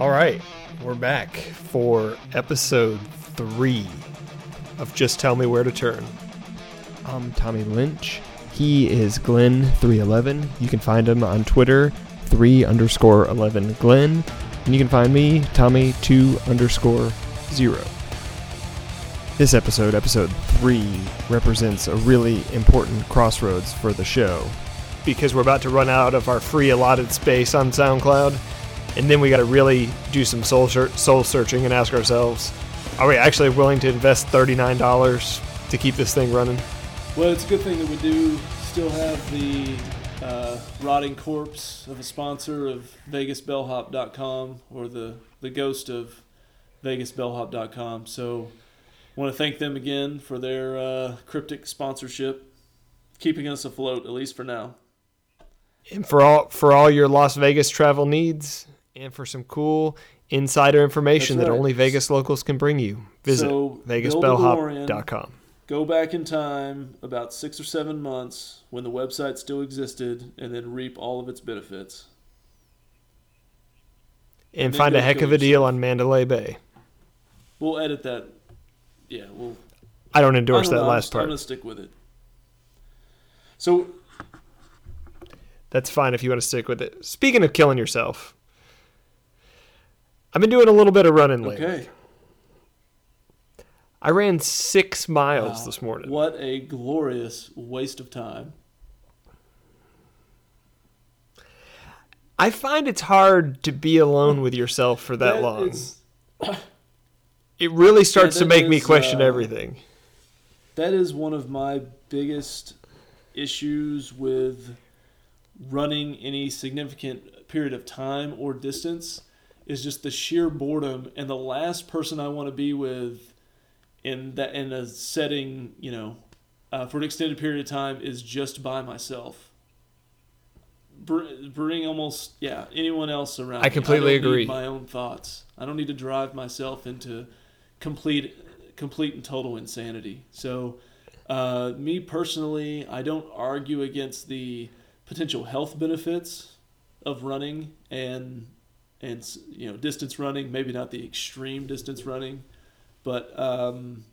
All right, we're back for episode three of Just Tell Me Where to Turn. I'm Tommy Lynch. He is Glenn311. You can find him on Twitter, 3 underscore 11 Glenn. And you can find me, Tommy2 underscore 0. This episode, episode 3, represents a really important crossroads for the show. Because we're about to run out of our free allotted space on SoundCloud and then we got to really do some soul soul searching and ask ourselves, are we actually willing to invest thirty nine dollars to keep this thing running? Well, it's a good thing that we do still have the uh, rotting corpse of a sponsor of VegasBellhop.com or the the ghost of VegasBellhop.com. So, I want to thank them again for their uh, cryptic sponsorship, keeping us afloat at least for now. And for all for all your Las Vegas travel needs, and for some cool insider information right. that only Vegas locals can bring you. Visit so, vegasbellhop.com. Go back in time about six or seven months when the website still existed, and then reap all of its benefits. And, and find a heck of a deal on Mandalay Bay. We'll edit that. Yeah, we'll. I don't endorse I don't that know, last part. I'm gonna stick with it. So. That's fine if you want to stick with it. Speaking of killing yourself, I've been doing a little bit of running lately. Okay. I ran six miles wow. this morning. What a glorious waste of time. I find it's hard to be alone with yourself for that, that long. It really starts yeah, to make is, me question uh, everything. That is one of my biggest issues with running any significant period of time or distance is just the sheer boredom and the last person I want to be with in that in a setting, you know, uh, for an extended period of time is just by myself. Br- bring almost yeah anyone else around. I completely agree. my own thoughts. I don't need to drive myself into complete complete and total insanity. So, uh, me personally, I don't argue against the potential health benefits of running and and you know distance running, maybe not the extreme distance running, but um,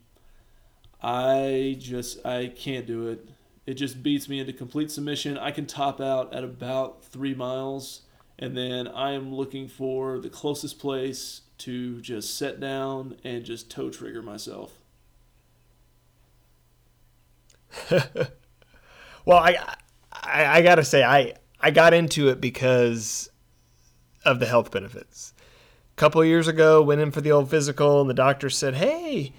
I just I can't do it. It just beats me into complete submission. I can top out at about three miles, and then I am looking for the closest place to just set down and just toe trigger myself. well, I, I I gotta say I I got into it because of the health benefits. A couple years ago, went in for the old physical, and the doctor said, "Hey,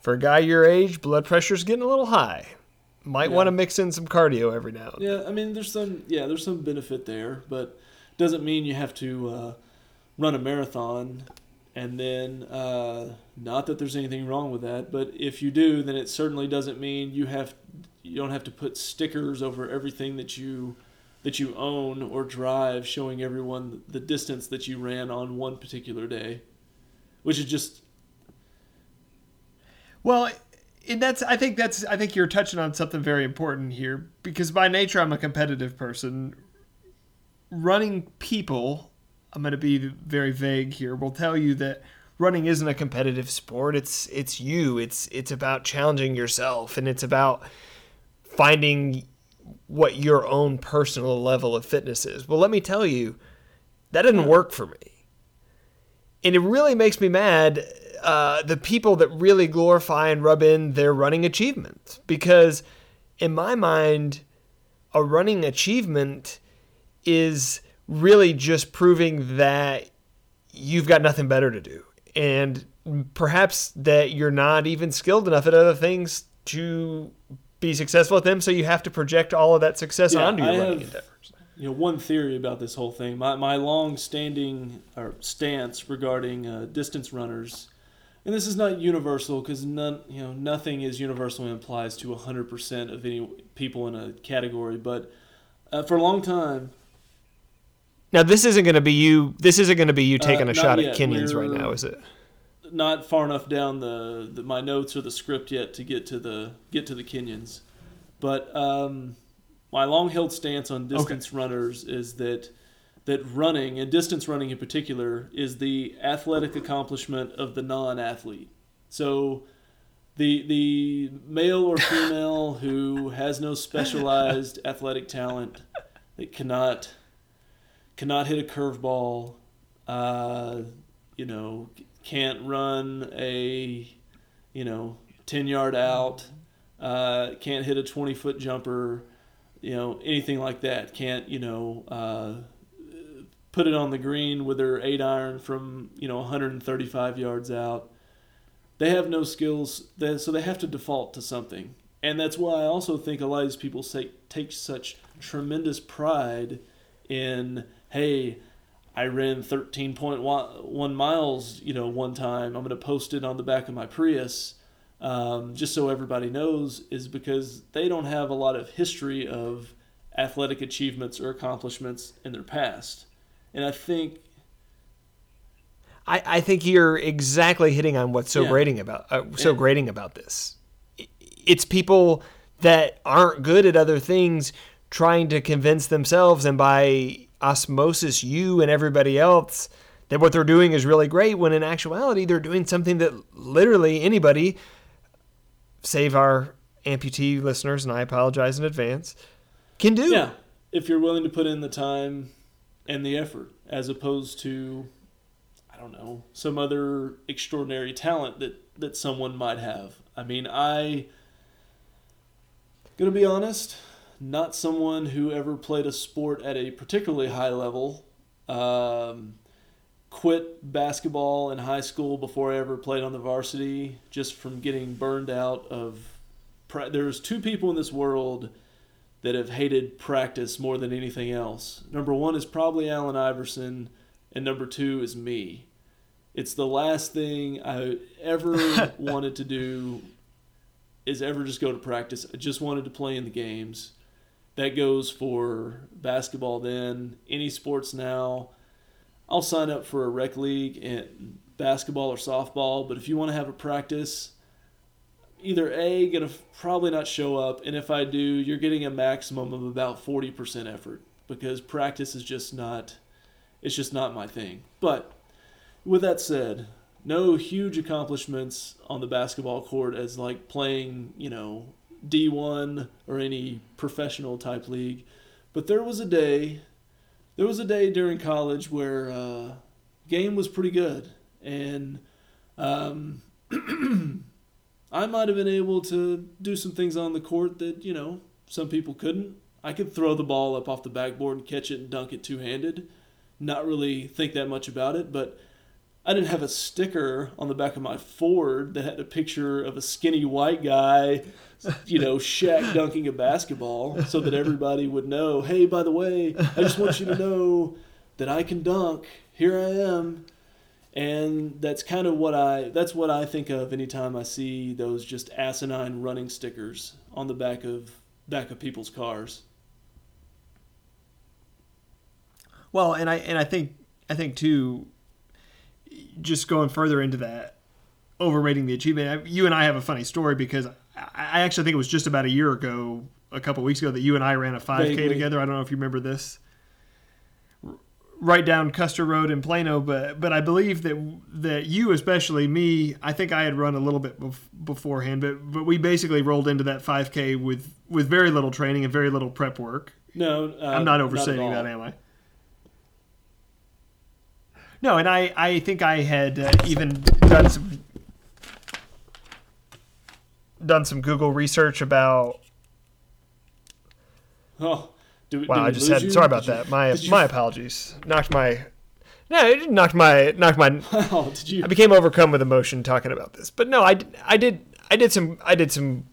for a guy your age, blood pressure's getting a little high. Might yeah. want to mix in some cardio every now and." Then. Yeah, I mean, there's some yeah, there's some benefit there, but doesn't mean you have to uh, run a marathon. And then, uh, not that there's anything wrong with that, but if you do, then it certainly doesn't mean you have you don't have to put stickers over everything that you that you own or drive showing everyone the distance that you ran on one particular day which is just well and that's i think that's i think you're touching on something very important here because by nature i'm a competitive person. Running people i'm going to be very vague here will tell you that running isn't a competitive sport it's it's you it's it's about challenging yourself and it's about finding what your own personal level of fitness is. Well, let me tell you, that didn't work for me. And it really makes me mad uh, the people that really glorify and rub in their running achievements. Because in my mind, a running achievement is really just proving that you've got nothing better to do. And perhaps that you're not even skilled enough at other things to be successful at them. So you have to project all of that success yeah, onto your I running have, endeavors. You know, one theory about this whole thing, my, my long-standing or stance regarding uh, distance runners, and this is not universal because none, you know, nothing is universal and applies to 100% of any people in a category. But uh, for a long time, now this isn't going to be you. This isn't going to be you taking uh, a shot yet. at Kenyans right now, is it? not far enough down the, the my notes or the script yet to get to the get to the Kenyans, but um, my long held stance on distance okay. runners is that that running and distance running in particular is the athletic accomplishment of the non athlete. So the the male or female who has no specialized athletic talent that cannot cannot hit a curveball, uh, you know, can't run a you know ten yard out, uh, can't hit a twenty foot jumper, you know anything like that. Can't you know uh, put it on the green with their eight iron from you know 135 yards out they have no skills, so they have to default to something. And that's why I also think a lot of these people say, take such tremendous pride in, hey, I ran 13.1 miles, you know, one time. I'm going to post it on the back of my Prius, um, just so everybody knows, is because they don't have a lot of history of athletic achievements or accomplishments in their past. And I think I, I think you're exactly hitting on what's so yeah. grating about uh, so yeah. grating about this. It's people that aren't good at other things trying to convince themselves and by osmosis you and everybody else that what they're doing is really great when in actuality they're doing something that literally anybody save our amputee listeners and I apologize in advance can do. Yeah. If you're willing to put in the time and the effort as opposed to I don't know, some other extraordinary talent that that someone might have. I mean, I gonna be honest, not someone who ever played a sport at a particularly high level. Um, quit basketball in high school before I ever played on the varsity, just from getting burned out of. There's two people in this world that have hated practice more than anything else. Number one is probably Allen Iverson, and number two is me. It's the last thing I ever wanted to do is ever just go to practice. I just wanted to play in the games. That goes for basketball then, any sports now. I'll sign up for a rec league in basketball or softball, but if you want to have a practice, either A, gonna probably not show up, and if I do, you're getting a maximum of about 40% effort because practice is just not it's just not my thing. But with that said, no huge accomplishments on the basketball court as like playing, you know, D1 or any professional type league. But there was a day, there was a day during college where uh, game was pretty good, and um, I might have been able to do some things on the court that you know some people couldn't. I could throw the ball up off the backboard and catch it and dunk it two handed. Not really think that much about it, but I didn't have a sticker on the back of my Ford that had a picture of a skinny white guy, you know, Shaq dunking a basketball so that everybody would know, hey, by the way, I just want you to know that I can dunk. Here I am. And that's kind of what I that's what I think of anytime I see those just asinine running stickers on the back of back of people's cars. Well, and I and I think I think too just going further into that, overrating the achievement. You and I have a funny story because I actually think it was just about a year ago, a couple weeks ago, that you and I ran a 5K Vaguely. together. I don't know if you remember this. Right down Custer Road in Plano, but but I believe that that you, especially me, I think I had run a little bit bef- beforehand, but but we basically rolled into that 5K with with very little training and very little prep work. No, uh, I'm not overstating not that, am I? No, and I, I think I had uh, even done some done some Google research about. Oh, do, wow! I just had. You? Sorry about did that. You, my my apologies. Knocked my. No, it knocked my knocked my. Oh, did you? I became overcome with emotion talking about this, but no, I, I did I did some I did some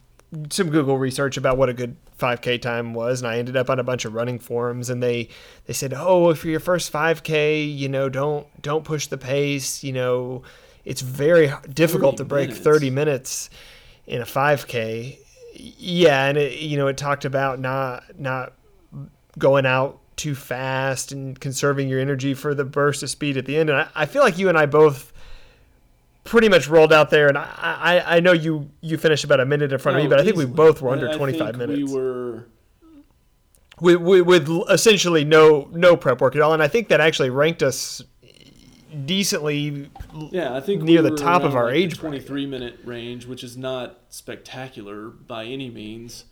some Google research about what a good 5K time was, and I ended up on a bunch of running forums, and they they said, oh, if your first 5K, you know, don't don't push the pace. You know, it's very difficult to break minutes. 30 minutes in a 5K. Yeah, and it, you know, it talked about not not going out too fast and conserving your energy for the burst of speed at the end. And I, I feel like you and I both pretty much rolled out there, and I, I, I know you you finished about a minute in front of me, but I think we both were under 25 think minutes We were. with, with, with essentially no no prep work at all, and I think that actually ranked us decently. Yeah, I think near we the top of our like, age 23 minute range, which is not spectacular by any means.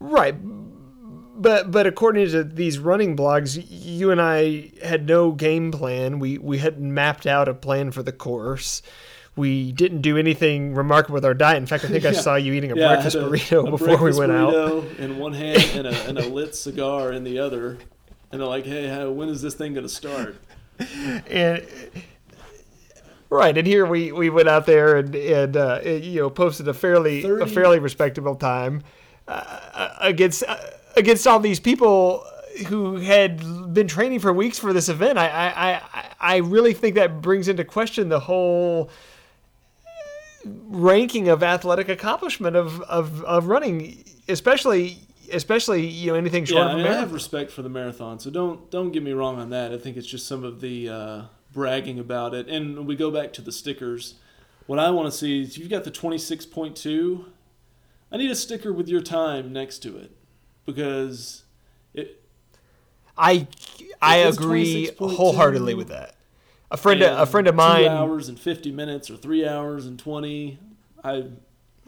Right. But but according to these running blogs, you and I had no game plan. We we hadn't mapped out a plan for the course. We didn't do anything remarkable with our diet. In fact, I think I saw you eating a Yeah, breakfast a- burrito a before we breakfast went out. burrito in one hand and a, and a lit cigar in the other. And they're like, hey, how, when is this thing going to start? and right and here we, we went out there and, and uh, you know posted a fairly a fairly respectable time uh, against uh, against all these people who had been training for weeks for this event I, I, I, I really think that brings into question the whole ranking of athletic accomplishment of, of, of running especially especially you know anything short Yeah, of I, a mean, I have respect for the marathon, so don't don't get me wrong on that. I think it's just some of the uh, bragging about it. And we go back to the stickers. What I want to see is you've got the 26.2. I need a sticker with your time next to it because it, I I agree wholeheartedly with that. A friend a friend of Two mine hours and fifty minutes, or three hours and twenty. I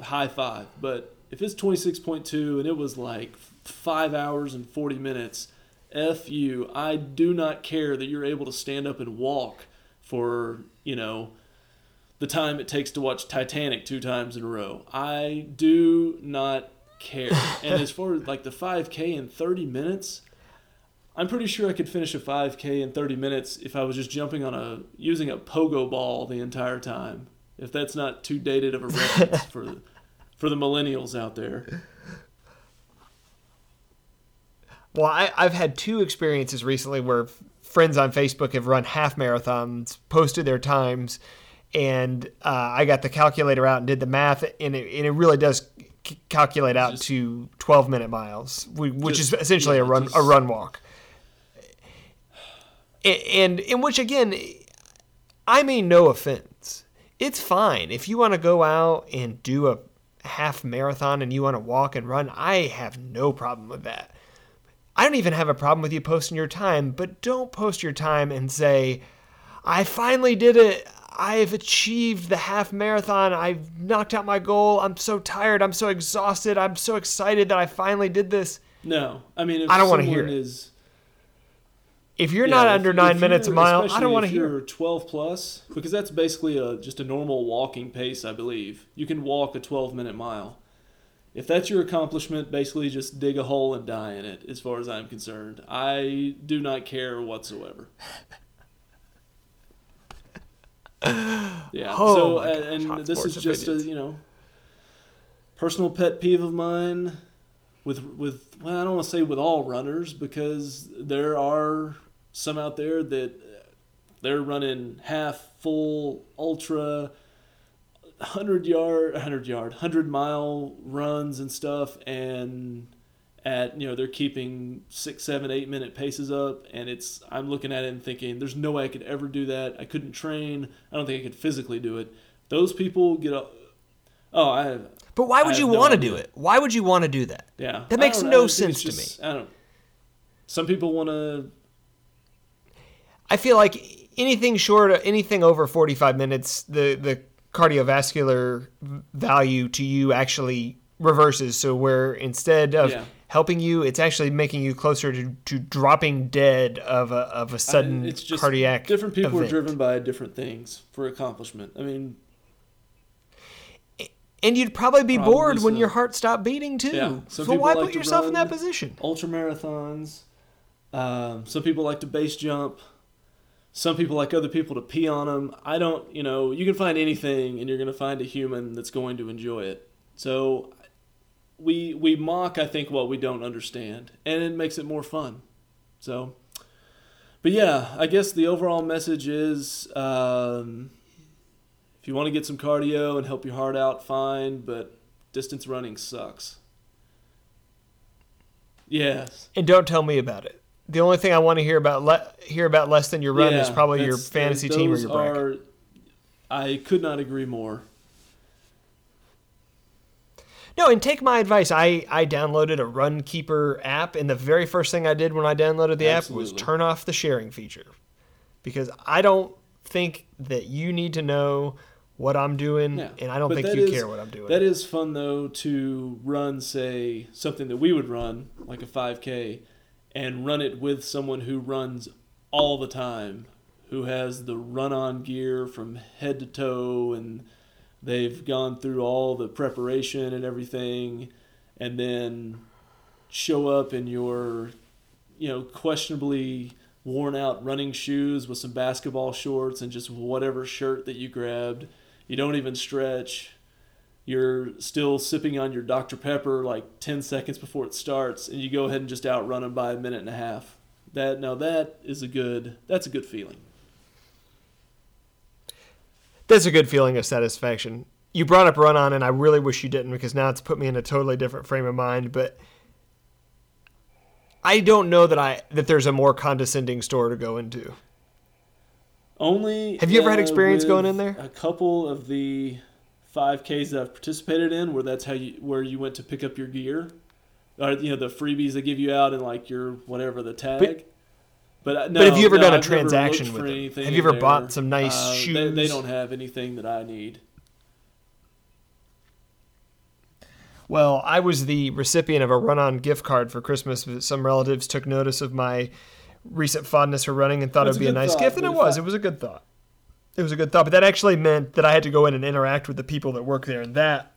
high five. But if it's twenty six point two and it was like five hours and forty minutes, f you. I do not care that you're able to stand up and walk for you know the time it takes to watch Titanic two times in a row. I do not care. and as far as like the five k in thirty minutes. I'm pretty sure I could finish a 5K in 30 minutes if I was just jumping on a using a pogo ball the entire time. If that's not too dated of a reference for for the millennials out there. Well, I, I've had two experiences recently where friends on Facebook have run half marathons, posted their times, and uh, I got the calculator out and did the math, and it, and it really does c- calculate out Just- to 12 minute miles, which Just- is essentially a run just- a run walk. And in which again, I mean no offense. It's fine if you want to go out and do a half marathon and you want to walk and run. I have no problem with that. I don't even have a problem with you posting your time, but don't post your time and say, I finally did it. I've achieved the half marathon. I've knocked out my goal. I'm so tired. I'm so exhausted. I'm so excited that I finally did this. No, I mean if I don't wanna hear it. is If you're yeah, not if- under nine minutes a mile, I don't want to hear. You're 12 plus because that's basically a just a normal walking pace, I believe. You can walk a 12 minute mile. If that's your accomplishment, basically just dig a hole and die in it. As far as I'm concerned, I do not care whatsoever. Yeah. Oh so, gosh, and this is just a you know personal pet peeve of mine with with well, I don't want to say with all runners because there are some out there that they're running half full ultra 100 yard 100 yard 100 mile runs and stuff and at you know they're keeping six seven eight minute paces up and it's i'm looking at it and thinking there's no way i could ever do that i couldn't train i don't think i could physically do it those people get a oh i have. But why would you no want to do it? Why would you want to do that? yeah That makes no sense it's to me i don't some people want to I feel like anything short of anything over 45 minutes, the the cardiovascular value to you actually reverses. So where instead of Yeah. Helping you, it's actually making you closer to, to dropping dead of a of a sudden it's just cardiac different people event. are driven by different things for accomplishment i mean And you'd probably be Probably bored when your heart stopped beating too. Yeah. Some So why like put yourself in that position? ultra marathons. Um, some people like to base jump. Some people like other people to pee on them. I don't, you know, you can find anything and you're going to find a human that's going to enjoy it. So we we mock I think what we don't understand and it makes it more fun. So but yeah, I guess the overall message is um, if you want to get some cardio and help your heart out, fine, but distance running sucks. Yes. And don't tell me about it. The only thing I want to hear about le- hear about less than your run is probably your fantasy team or your bracket. are- I could not agree more. No, and take my advice. I, I downloaded a Runkeeper app, and the very first thing I did when I downloaded the Absolutely. app was turn off the sharing feature. Because I don't think that you need to know what I'm doing, and I don't But think you is- care what I'm doing. That is fun though to run, say, something that we would run, like a 5K, and run it with someone who runs all the time, who has the run on gear from head to toe, and they've gone through all the preparation and everything, and then show up in your, you know, questionably worn out running shoes with some basketball shorts and just whatever shirt that you grabbed. You don't even stretch. You're still sipping on your Dr. Pepper like 10 seconds before it starts, and you go ahead and just outrun them by a minute and a half. That now that is a good that's a good feeling. That's a good feeling of satisfaction. You brought up run on, and I really wish you didn't because now it's put me in a totally different frame of mind. But I don't know that I that there's a more condescending store to go into. Only Have you ever had uh, experience going in there? A couple of the 5Ks that I've participated in, where that's how you where you went to pick up your gear, or you know the freebies they give you out and like your whatever the tag. But, uh, no, but have you ever no, done a I've transaction with anything Have you ever there. bought some nice Uh, They, they don't have anything that I need. Well, I was the recipient of a run on gift card for Christmas. Some relatives took notice of my recent fondness for running and thought it would be a nice thought, gift, and it was. It was a good thought. It was a good thought, but that actually meant that I had to go in and interact with the people that work there, and that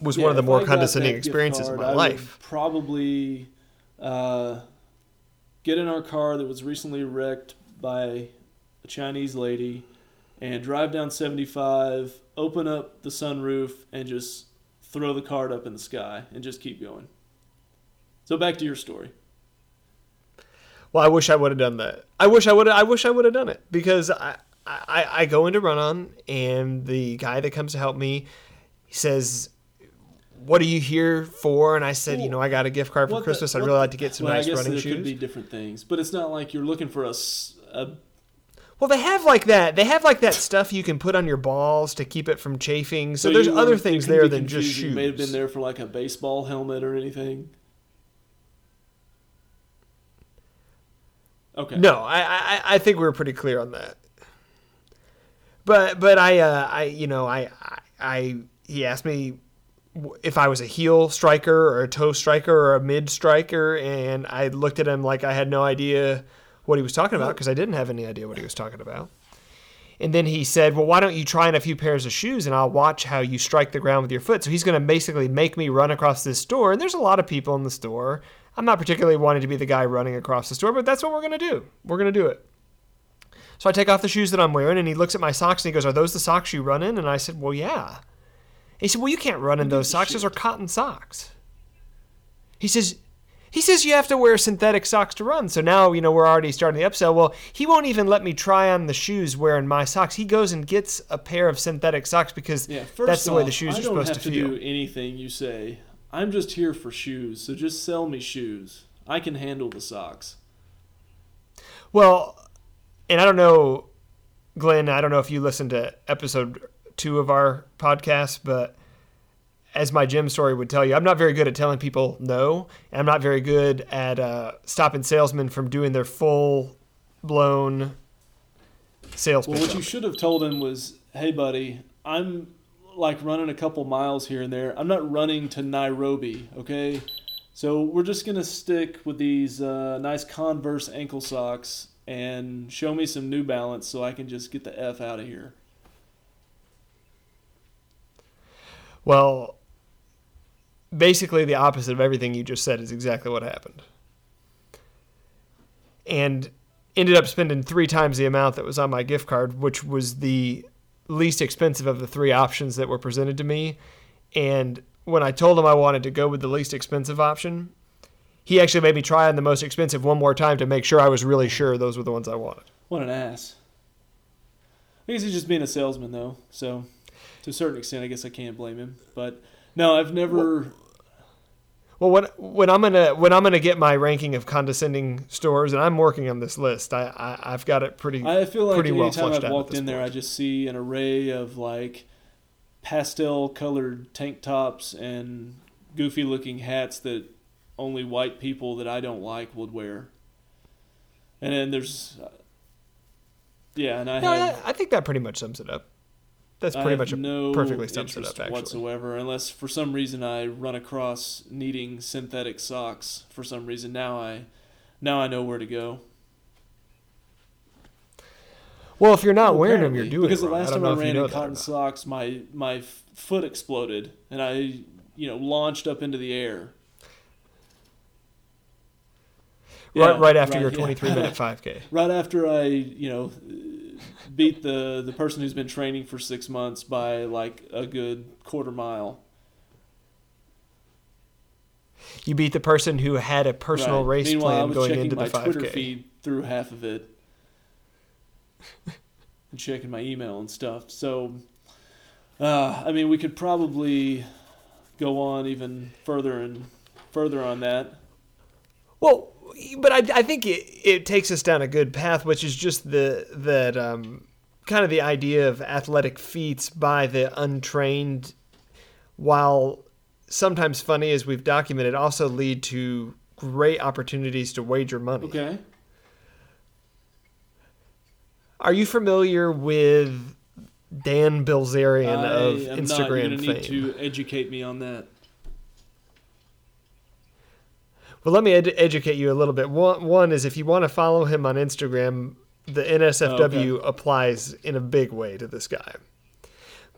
was one of the more condescending experiences of card, my I life. Probably uh, get in our car that was recently wrecked by a Chinese lady and drive down 75, open up the sunroof, and just throw the card up in the sky and just keep going. So back to your story. Well, I wish I would have done that. I wish I would. I wish I would have done it because I, I I go into run on and the guy that comes to help me he says, "What are you here for?" And I said, "You know, I got a gift card for What the- Christmas. I'd really like to get some well, nice I guess running there shoes." could be different things, but it's not like you're looking for a, a Well, they have like that. They have like that stuff you can put on your balls to keep it from chafing. So, there's you other things there than just shoes. You may have been there for like a baseball helmet or anything. Okay. No, I, I I think we were pretty clear on that. But but I uh, I you know I, I I he asked me if I was a heel striker or a toe striker or a mid striker, and I looked at him like I had no idea what he was talking about because I didn't have any idea what he was talking about. And then he said, "Well, why don't you try on a few pairs of shoes, and I'll watch how you strike the ground with your foot." So he's going to basically make me run across this store, and there's a lot of people in the store. I'm not particularly wanting to be the guy running across the store, but that's what we're going to do. We're going to do it. So I take off the shoes that I'm wearing, and he looks at my socks and he goes, "Are those the socks you run in?" And I said, "Well, yeah." He said, "Well, you can't run in those socks. Those are cotton socks." He says, "He says you have to wear synthetic socks to run." So now you know we're already starting the upsell. Well, he won't even let me try on the shoes wearing my socks. He goes and gets a pair of synthetic socks because Yeah, that's the way the shoes I are don't supposed have to to do anything you say. I'm just here for shoes, so just sell me shoes. I can handle the socks. Well, and I don't know, Glenn, I don't know if you listened to episode two of our podcasts, but as my gym story would tell you, I'm not very good at telling people no. And I'm not very good at uh, stopping salesmen from doing their full blown sales Well, what you should have told him was, "Hey, buddy, I'm like running a couple miles here and there. I'm not running to Nairobi, okay? So we're just gonna stick with these uh, nice Converse ankle socks and show me some New Balance so I can just get the f out of here." Well, basically the opposite of everything you just said is exactly what happened. And ended up spending three times the amount that was on my gift card, which was the least expensive of the three options that were presented to me. And when I told him I wanted to go with the least expensive option, he actually made me try on the most expensive one more time to make sure I was really sure those were the ones I wanted. What an ass. I guess he's just being a salesman, though. So, to a certain extent, I guess I can't blame him. But no, I've never. Well, when when I'm gonna when I'm gonna get my ranking of condescending stores, and I'm working on this list, I, I have got it pretty. I feel like pretty well anytime fleshed I've walked in this there, I just see an array of like pastel colored tank tops and goofy looking hats that only white people that I don't like would wear. And then there's, uh, yeah, and I No, have. I think that pretty much sums it up. That's pretty much a, no perfectly sums it up. Actually, whatsoever, unless for some reason I run across needing synthetic socks. For some reason now I, now I know where to go. well, if you're not Well, wearing them, you're doing because it the last time I, you ran know in cotton socks, my my foot exploded and I, you know, launched up into the air. right, Yeah, right after your yeah. 23 minute 5K. Right after I, you know, beat the the person who's been training for six months by like a good quarter mile. You beat the person who had a personal Right. race Meanwhile, plan going into the 5K. Twitter feed through half of it, and checking my email and stuff. So, uh, I mean, we could probably go on even further and further on that. Well, but I, I think it, it takes us down a good path, which is just the that um, kind of the idea of athletic feats by the untrained, while sometimes funny as we've documented, also lead to great opportunities to wager money. Okay. Are you familiar with Dan Bilzerian I of not. You're Instagram gonna fame? need to educate me on that. Well, let me ed- educate you a little bit. One, one is if you want to follow him on Instagram, the NSFW oh, Okay. applies in a big way to this guy.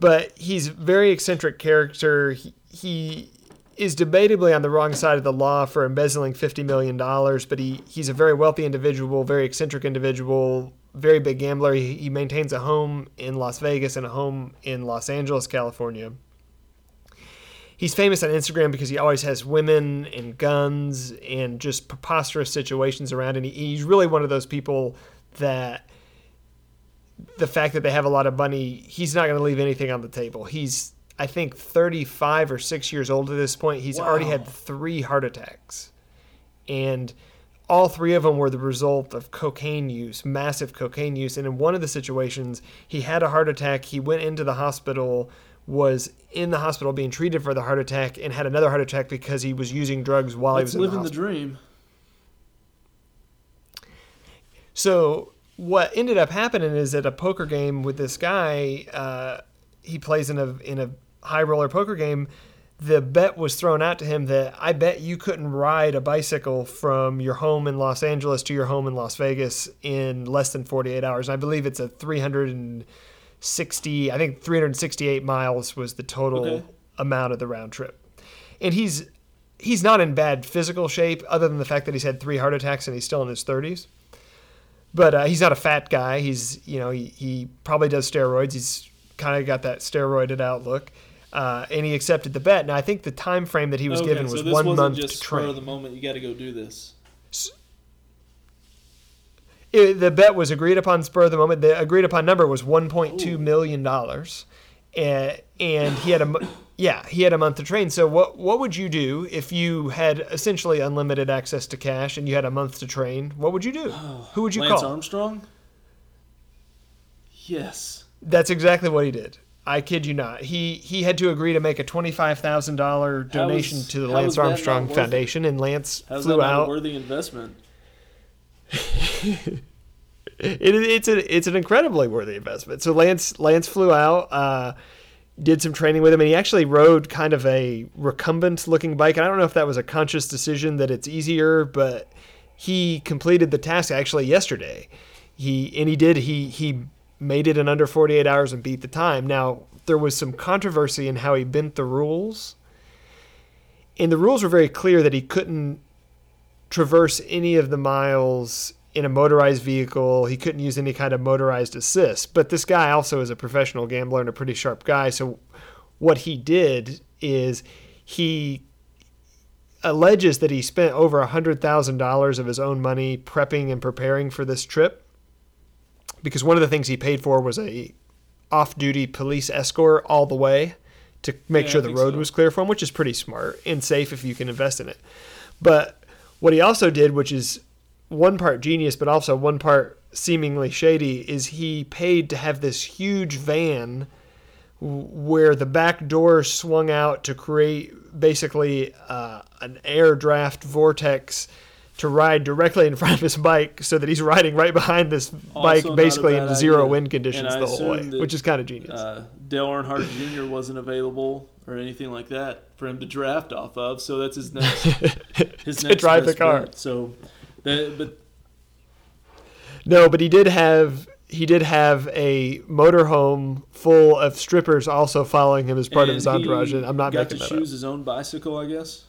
But he's a very eccentric character. He, he is debatably on the wrong side of the law for embezzling $50 million, but he, he's a very wealthy individual, very eccentric individual, very big gambler. He, he maintains a home in Las Vegas and a home in Los Angeles, California he's famous on Instagram because he always has women and guns and just preposterous situations around. And he, he's really one of those people that the fact that they have a lot of money, he's not going to leave anything on the table. He's, I think, 35 or 6 years old at this point. He's already had three heart attacks. And all three of them were the result of cocaine use, massive cocaine use. And in one of the situations, he had a heart attack. He went into the hospital, was in the hospital being treated for the heart attack, and had another heart attack because he was using drugs while Let's he was in live the the dream. So what ended up happening is at a poker game with this guy, uh, he plays in a in a high roller poker game. The bet was thrown out to him that I bet you couldn't ride a bicycle from your home in Los Angeles to your home in Las Vegas in less than 48 hours. And I believe it's a 360, I think 368 miles was the total Okay. amount of the round trip. And he's he's not in bad physical shape other than the fact that he's had three heart attacks and he's still in his 30s but uh, he's not a fat guy. He's you know he, he probably does steroids. He's kind of got that steroided outlook, uh, and he accepted the bet. Now I think the time frame that he was okay, given so was this one month just to train. the moment. You got to go do this. It- the bet was agreed upon spur of the moment. The agreed upon number was one point two million dollars, and, and he had a yeah he had a month to train. So what what would you do if you had essentially unlimited access to cash and you had a month to train? What would you do? Who would you call? Lance call? Armstrong. Yes. That's exactly what he did. I kid you not. He he had to agree to make a twenty five thousand dollar donation is- to the Lance is that not Armstrong? Foundation, and Lance How's flew out. a worthy investment? It, it's a it's an incredibly worthy investment. So Lance Lance flew out, uh, did some training with him, and he actually rode kind of a recumbent looking bike. And I don't know if that was a conscious decision that it's easier, but he completed the task actually yesterday. He and he did he he made it in under 48 hours and beat the time. Now there was some controversy in how he bent the rules, and the rules were very clear that he couldn't traverse any of the miles in a motorized vehicle. He couldn't use any kind of motorized assist. But this guy also is a professional gambler and a pretty sharp guy. So what he did is he alleges that he spent over $100,000 of his own money prepping and preparing for this trip because one of the things he paid for was a off-duty police escort all the way to make Yeah, sure the road so. was clear for him, which is pretty smart and safe if you can invest in it. But what he also did, which is one part genius, but also one part seemingly shady, is he paid to have this huge van where the back door swung out to create basically uh, an air draft vortex to ride directly in front of his bike so that he's riding right behind this bike Also a basically in zero idea. wind conditions the whole way that, which is kind of genius Uh, Dale Earnhardt Jr. wasn't available or anything like that for him to draft off of, so that's his next his next drive the car. bet. So, that, but no but he did have he did have a motorhome full of strippers also following him as part of his entourage and i'm not got making to that up choose his own bicycle, I guess.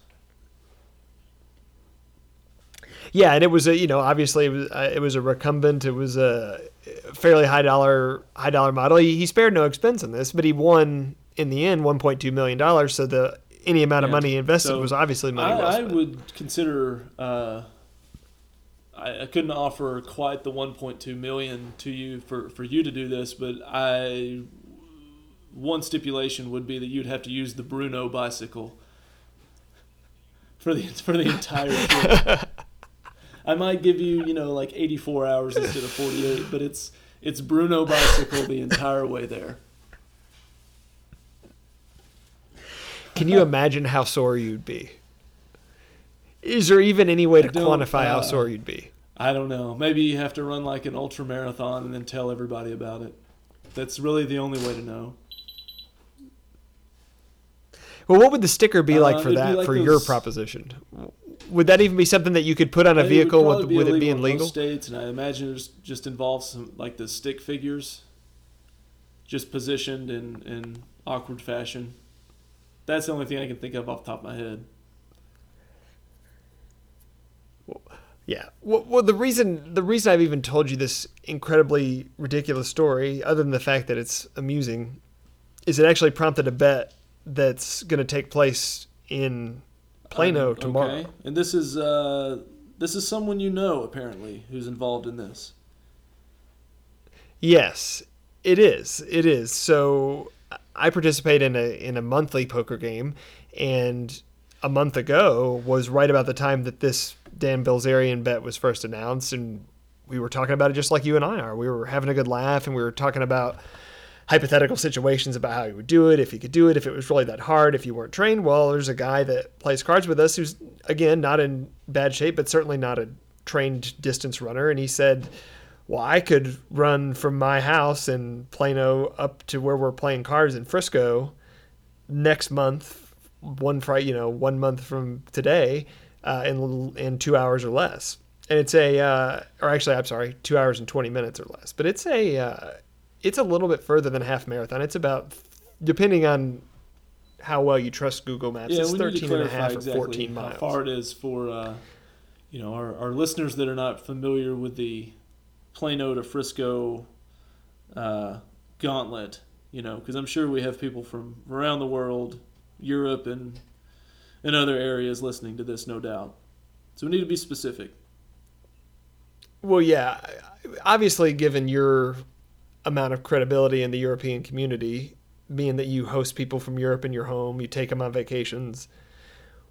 Yeah, and it was a you know obviously it was uh, it was a recumbent. It was a fairly high dollar high dollar model. He, he spared no expense on this, but he won in the end 1.2 million dollars. So the any amount of Yeah. money invested So was obviously money I, I would consider. Uh, I, I couldn't offer quite the 1.2 million to you for, for you to do this, but I one stipulation would be that you'd have to use the Bruno bicycle for the for the entire trip. I might give you, you know, like 84 hours instead of 48, but it's it's Bruno bicycle the entire way there. Can you imagine how sore you'd be? Is there even any way to quantify how uh, sore you'd be? I don't know. Maybe you have to run like an ultra marathon and then tell everybody about it. That's really the only way to know. Well, what would the sticker be like Uh, for that like for your proposition? Would that even be something that you could put on a vehicle? would it be in most states, and I imagine it just- just involves some like the stick figures, just positioned in in awkward fashion. That's the only thing I can think of off the top of my head. Yeah. Well, well, the reason the reason I've even told you this incredibly ridiculous story, other than the fact that it's amusing, is it actually prompted a bet that's going to take place in Plano Um, tomorrow. Okay. And this is uh, this is someone you know apparently who's involved in this. Yes, it is. It is. So I participate in a in a monthly poker game, and a month ago was right about the time that this Dan Bilzerian bet was first announced, and we were talking about it just like you and I are. We were having a good laugh, and we were talking about hypothetical situations about how he would do it, if he could do it, if it was really that hard, if you weren't trained. Well, there's a guy that plays cards with us who's again not in bad shape, but certainly not a trained distance runner, and he said well, I could run from my house in Plano up to where we're playing cards in Frisco next month, one Friday, you know, one month from today, uh, in in two hours or less. And it's a, uh, or actually, I'm sorry, two hours and twenty minutes or less. But it's a, uh, it's a little bit further than a half marathon. It's about, depending on how well you trust Google Maps, it's need to 13 and a half or exactly 14 miles. How far it is for uh, you know our, our listeners that are not familiar with the Plano to Frisco uh, gauntlet. You know, because I'm sure we have people from around the world, Europe and and other areas listening to this, no doubt. So we need to be specific. Well, yeah. Obviously, given your amount of credibility in the European community, being that you host people from Europe in your home, you take them on vacations,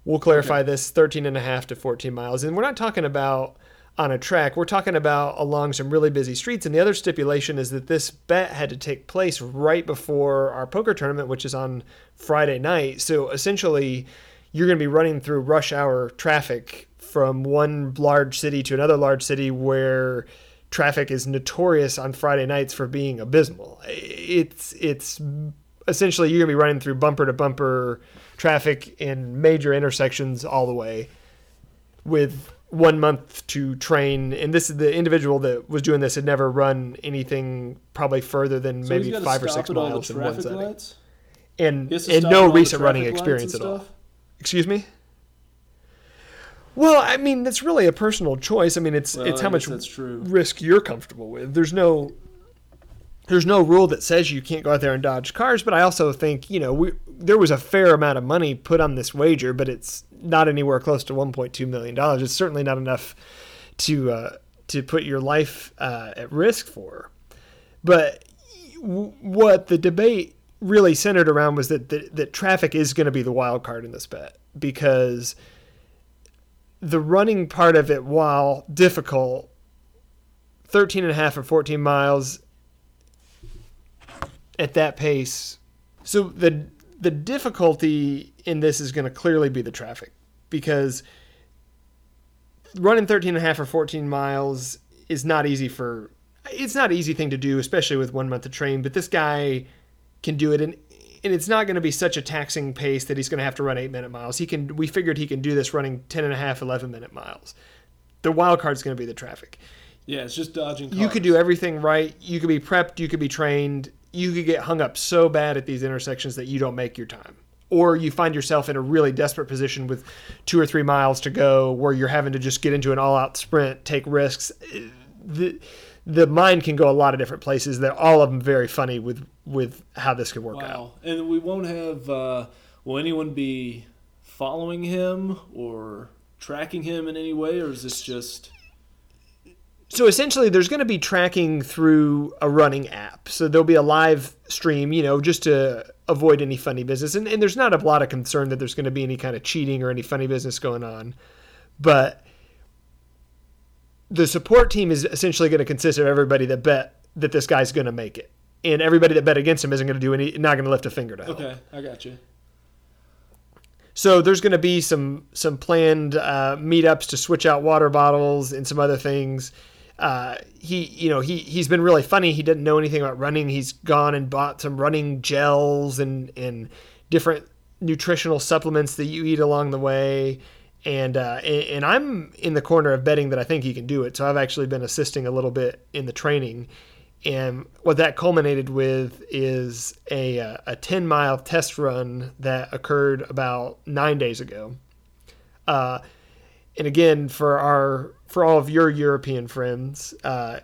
we'll clarify this 13 and a half to 14 miles. And we're not talking about on a track, we're talking about along some really busy streets. And the other stipulation is that this bet had to take place right before our poker tournament, which is on Friday night. So essentially, you're going to be running through rush hour traffic from one large city to another large city where traffic is notorious on Friday nights for being abysmal. It's it's essentially you're going to be running through bumper to bumper traffic in major intersections all the way with one month to train and this is the individual that was doing this had never run anything probably further than So maybe five or six at all the miles in one setting. lights? and He has to and no recent running experience at all. excuse me? Well i mean it's really a personal choice. I mean it's Well, it's how much that's risk you're comfortable with. There's no there's no rule that says you can't go out there and dodge cars but i also think you know we there was a fair amount of money put on this wager but it's not anywhere close to 1.2 million dollars. It's certainly not enough to uh, to put your life uh, at risk for. But w- what the debate really centered around was that that, that traffic is going to be the wild card in this bet because the running part of it, while difficult, 13 and a half or 14 miles at that pace. So the the difficulty in this is going to clearly be the traffic because running 13 and a half or 14 miles is not easy for it's not an easy thing to do especially with one month to train but this guy can do it and and it's not going to be such a taxing pace that he's going to have to run 8 minute miles he can we figured he can do this running 10 and a half 11 minute miles the wild card is going to be the traffic Yeah, it's just dodging. Cars. you could do everything right. You could be prepped. You could be trained. You could get hung up so bad at these intersections that you don't make your time. Or you find yourself in a really desperate position with two or three miles to go where you're having to just get into an all out sprint, take risks. The, the mind can go a lot of different places. They're all of them very funny with, with how this could work out. And we won't have. Uh, will anyone be following him or tracking him in any way, or is this just? So essentially there's going to be tracking through a running app. So there'll be a live stream you know just to avoid any funny business. And, and there's not a lot of concern that there's going to be any kind of cheating or any funny business going on. But the support team is essentially going to consist of everybody that bet that this guy's going to make it. And everybody that bet against him isn't going to do any not going to lift a finger to help. Okay, I got you. so there's going to be some some planned uh, meetups to switch out water bottles and some other things. Uh, he, you know, he he's been really funny. He didn't know anything about running. He's gone and bought some running gels and and different nutritional supplements that you eat along the way. And uh, and, I'm in the corner of betting that I think he can do it. So I've actually been assisting a little bit in the training. And what that culminated with is a, uh, a 10 mile test run that occurred about nine days ago. Uh, and again, for our for all of your European friends, uh,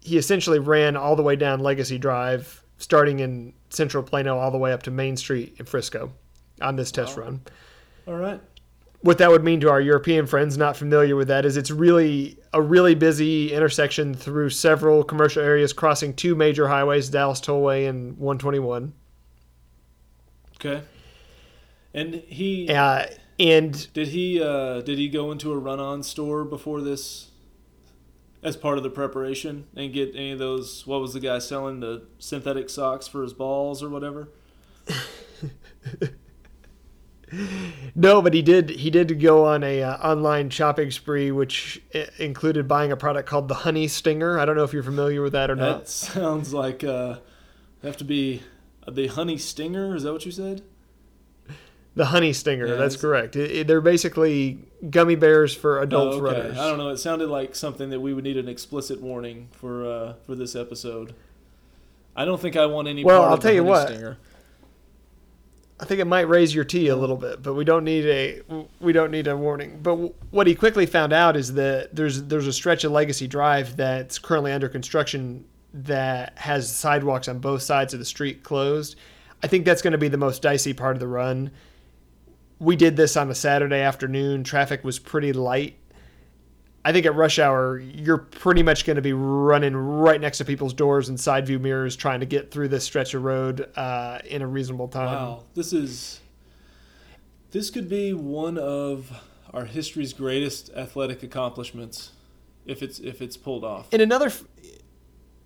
he essentially ran all the way down Legacy Drive, starting in Central Plano, all the way up to Main Street in Frisco, on this test Wow. run All right. what that would mean to our European friends not familiar with that is it's really a really busy intersection through several commercial areas crossing two major highways, Dallas Tollway and 121. Okay. And he Uh, and did he uh, did he go into a run-on store before this, as part of the preparation, and get any of those? What was the guy selling the synthetic socks for his balls or whatever? no, but he did he did go on a uh, online shopping spree which included buying a product called the Honey Stinger. I don't know if you're familiar with that or not. That sounds like uh, have to be the honey stinger. Is that what you said? The Honey Stinger, Yeah, that's correct. It- it- they're basically gummy bears for adult Oh, okay. runners. I don't know. It sounded like something that we would need an explicit warning for uh, for this episode. I don't think I want any. Well, part I'll of the tell you what. Stinger. I think it might raise your tea a little bit, but we don't need a we don't need a warning. But w- what he quickly found out is that there's there's a stretch of Legacy Drive that's currently under construction that has sidewalks on both sides of the street closed. I think that's going to be the most dicey part of the run. We did this on a Saturday afternoon. Traffic was pretty light. I think at rush hour, you're pretty much going to be running right next to people's doors and side view mirrors trying to get through this stretch of road uh, in a reasonable time. Wow, this is this could be one of our history's greatest athletic accomplishments if it's if it's pulled off. In another,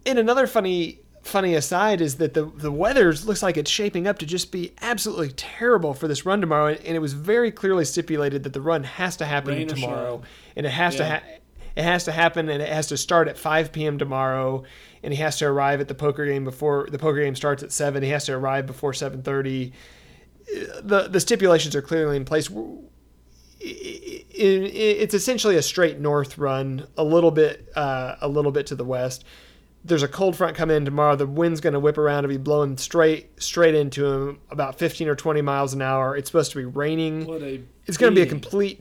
in another funny funny aside is that the the weather looks like it's shaping up to just be absolutely terrible for this run tomorrow, and it was very clearly stipulated that the run has to happen Rain tomorrow, and it has to ha- it has to happen, and it has to start at 5 p.m. tomorrow, and he has to arrive at the poker game before the poker game starts at seven. He has to arrive before 7:30. The the stipulations are clearly in place. it's essentially a straight north run, a little bit, uh, a little bit to the west. There's a cold front coming in tomorrow. The wind's going to whip around and be blowing straight, straight into him, about 15 or 20 miles an hour. It's supposed to be raining. What a It's going to be a complete,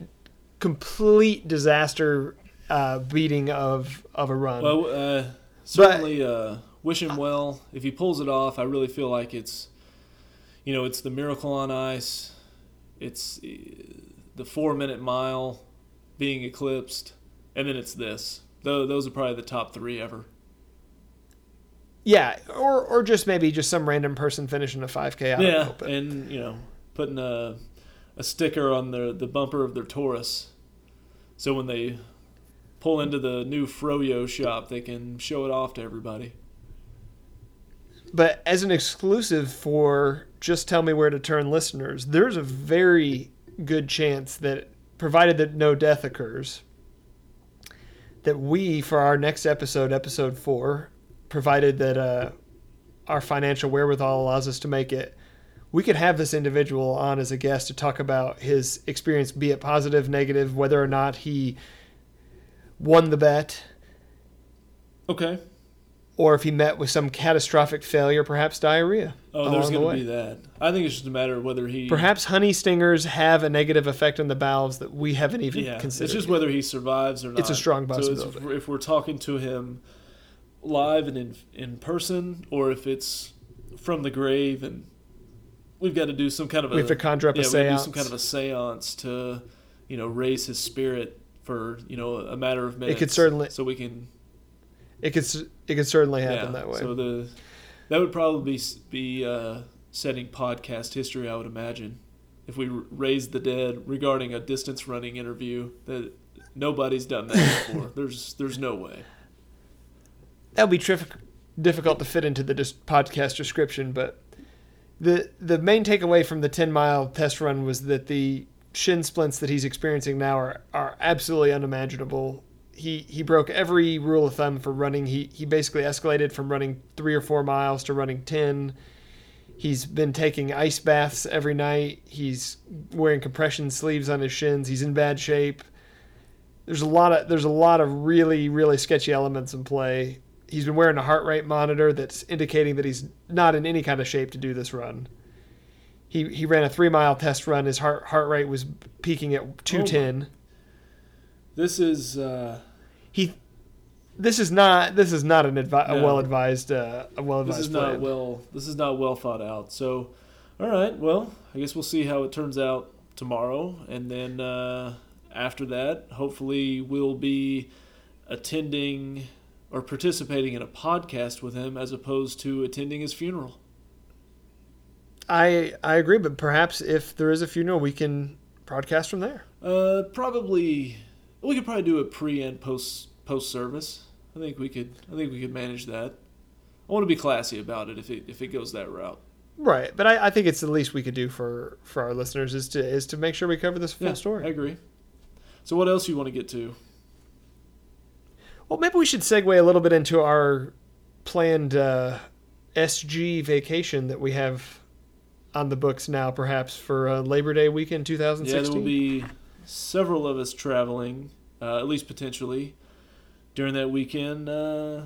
complete disaster uh, beating of of a run. Well, uh, certainly uh, wish him well. If he pulls it off, I really feel like it's, you know, it's the miracle on ice. It's uh, the four minute mile being eclipsed, and then it's this. Tho- Those are probably the top three ever. Yeah, or or just maybe just some random person finishing a 5K. I don't yeah, know, and you know, putting a a sticker on the the bumper of their Taurus, so when they pull into the new Froyo shop, they can show it off to everybody. But as an exclusive for Just Tell Me Where to Turn listeners, there's a very good chance that, provided that no death occurs, that we, for our next episode, episode four, provided that uh, our financial wherewithal allows us to make it, we could have this individual on as a guest to talk about his experience, be it positive, negative, whether or not he won the bet, Okay. or if he met with some catastrophic failure, perhaps diarrhea. Oh, there's going to be that. I think it's just a matter of whether he. Perhaps honey stingers have a negative effect on the bowels that we haven't even Yeah, considered. it's just whether he survives or not. It's a strong possibility. So if we're talking to him live and in in person, or if it's from the grave, and we've got to do some kind of a We have to conjure up a yeah, have to do seance. some kind of a séance to, you know, raise his spirit for you know a matter of minutes. It could certainly- so we can it could it could certainly happen yeah. that way. So the that would probably be be uh, setting podcast history, I would imagine, if we r- raised the dead regarding a distance running interview that nobody's done that before. there's there's no way. That would be difficult to fit into the dis- podcast description, but the the main takeaway from the 10 mile test run was that the shin splints that he's experiencing now are, are absolutely unimaginable. He he broke every rule of thumb for running. He he basically escalated from running 3 or 4 miles to running 10. He's been taking ice baths every night. He's wearing compression sleeves on his shins. He's in bad shape. There's a lot of there's a lot of really really sketchy elements in play. He's been wearing a heart rate monitor that's indicating that he's not in any kind of shape to do this run. He he ran a three mile test run. His heart heart rate was peaking at two ten. This is uh, He this is not this is not an advi- a No. well advised uh, a well advised. this is not well this is not well thought out. So, all right, well, I guess we'll see how it turns out tomorrow, and then uh, after that, hopefully, we'll be attending or participating in a podcast with him as opposed to attending his funeral. I I agree, but perhaps if there is a funeral, we can broadcast from there. Uh, probably we could probably do a pre and post post service. I think we could. I think we could manage that. I want to be classy about it if it if it goes that route. Right, but I, I think it's the least we could do for for our listeners is to is to make sure we cover this full Yeah, story. I agree. So what else you want to get to? Well, maybe we should segue a little bit into our planned uh, SG vacation that we have on the books now, perhaps for uh, Labor Day weekend 2016. Yeah, 2016. there will be several of us traveling, uh, at least potentially, during that weekend, uh,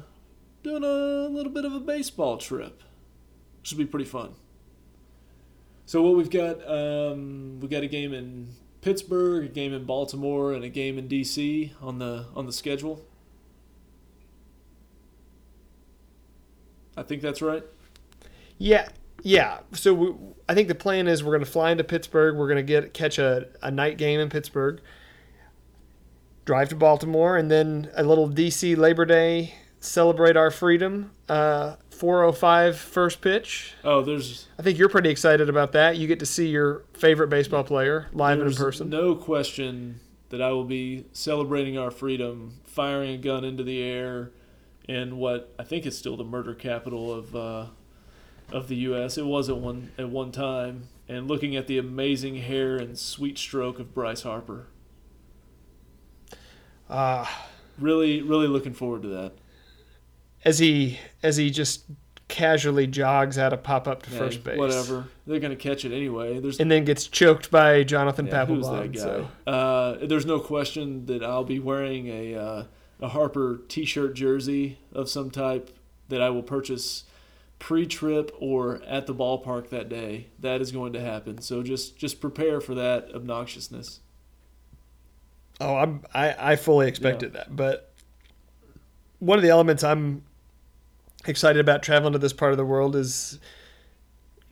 doing a little bit of a baseball trip, Should be pretty fun. So what we've got, um, we got a game in Pittsburgh, a game in Baltimore, and a game in DC on the on the schedule. I think that's right. Yeah, yeah. So we, I think the plan is we're going to fly into Pittsburgh. We're going to get catch a, a night game in Pittsburgh, drive to Baltimore, and then a little DC Labor Day celebrate our freedom. Uh, 405 first pitch. Oh, there's I think you're pretty excited about that. You get to see your favorite baseball player live and in person. No question that I will be celebrating our freedom, firing a gun into the air in what I think is still the murder capital of uh, of the U.S. It was at one at one time, and looking at the amazing hair and sweet stroke of Bryce Harper. Uh, Really, really looking forward to that. as he as he just casually jogs out of pop up to first base. Whatever, they're gonna catch it anyway. There's And then gets choked by Jonathan Yeah, who's that Papelbon. guy? So. Uh, there's no question that I'll be wearing a uh, a Harper T-shirt jersey of some type that I will purchase pre-trip or at the ballpark that day. That is going to happen. So just just prepare for that obnoxiousness. Oh, I'm, I I fully expected that, but one of the elements I'm excited about traveling to this part of the world is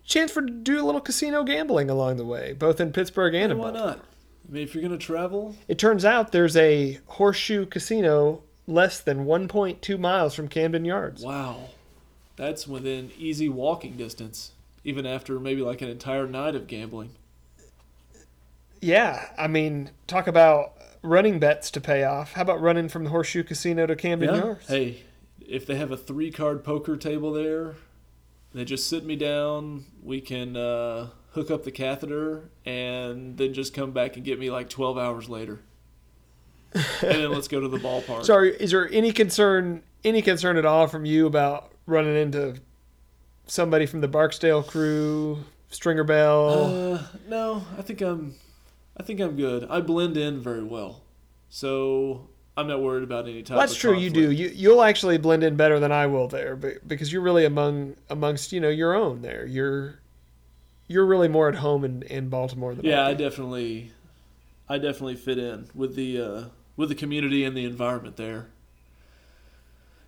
chance for do a little casino gambling along the way, both in Pittsburgh and in why Baltimore. not? I mean, if you're going to travel, It turns out there's a horseshoe casino less than 1.2 miles from Camden Yards. wow. that's within easy walking distance, even after maybe like an entire night of gambling. Yeah, I mean, talk about running bets to pay off. How about running from the Horseshoe Casino to Camden Yeah. Yards? Hey, if they have a three card poker table there, they just sit me down. We can uh, hook up the catheter and then just come back and get me like 12 hours later. and then let's go to the ballpark. So, are- is there any concern, any concern at all from you about running into somebody from the Barksdale crew, Stringer Bell? Uh, no, I think I'm, I think I'm good. I blend in very well, so I'm not worried about any type. Well, that's true. You do. You you'll actually blend in better than I will there, but, because you're really among amongst you know your own there. You're you're really more at home in, in Baltimore than Yeah, I I definitely, I definitely fit in with the uh, with the community and the environment there.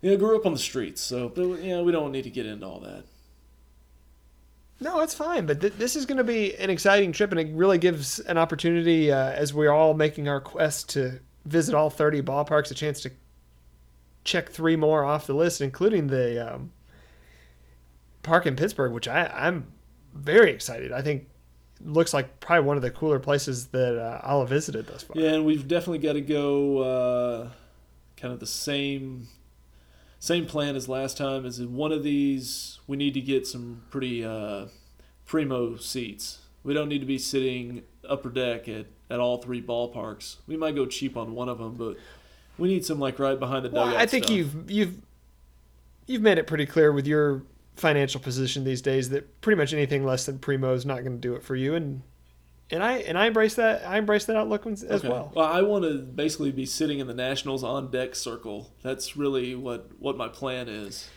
Yeah, I grew up on the streets, so but, yeah, we don't need to get into all that. No, it's fine. But th- this is going to be an exciting trip, and it really gives an opportunity uh, as we're all making our quest to visit all 30 ballparks a chance to check three more off the list, including the um, park in Pittsburgh, which I, I'm very excited. I think looks like probably one of the cooler places that uh, I'll have visited thus far. Yeah, and we've definitely got to go uh, kind of the same same plan as last time. Is in one of these we need to get some pretty uh, primo seats. We don't need to be sitting upper deck at, at all three ballparks. We might go cheap on one of them, but we need some like right behind the Well, dugout. I think stuff. you've you've you've made it pretty clear with your financial position these days that pretty much anything less than primo is not going to do it for you, and and I and I embrace that. I embrace that outlook as Okay. well. Well, I want to basically be sitting in the Nationals on deck circle. That's really what what my plan is.